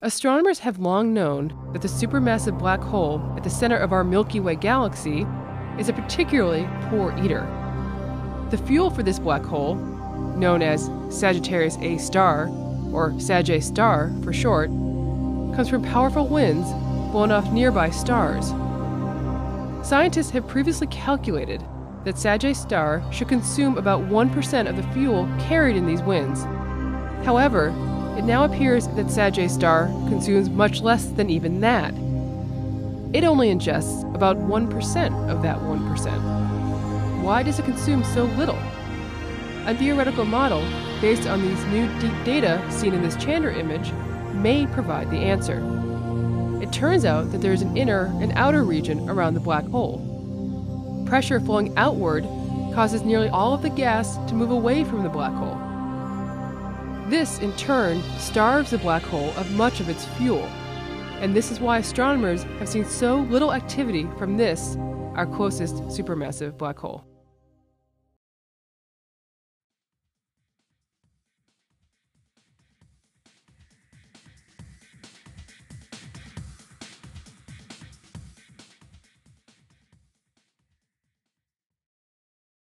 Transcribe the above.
Astronomers have long known that the supermassive black hole at the center of our Milky Way galaxy is a particularly poor eater. The fuel for this black hole, known as Sagittarius A star, or Sag A star for short, comes from powerful winds blown off nearby stars. Scientists have previously calculated that Sag A star should consume about 1% of the fuel carried in these winds. However, it now appears that Sag A star consumes much less than even that. It only ingests about 1% of that 1%. Why does it consume so little? A theoretical model based on these new deep data seen in this Chandra image may provide the answer. It turns out that there is an inner and outer region around the black hole. Pressure flowing outward causes nearly all of the gas to move away from the black hole. This, in turn, starves the black hole of much of its fuel. And this is why astronomers have seen so little activity from this, our closest supermassive black hole.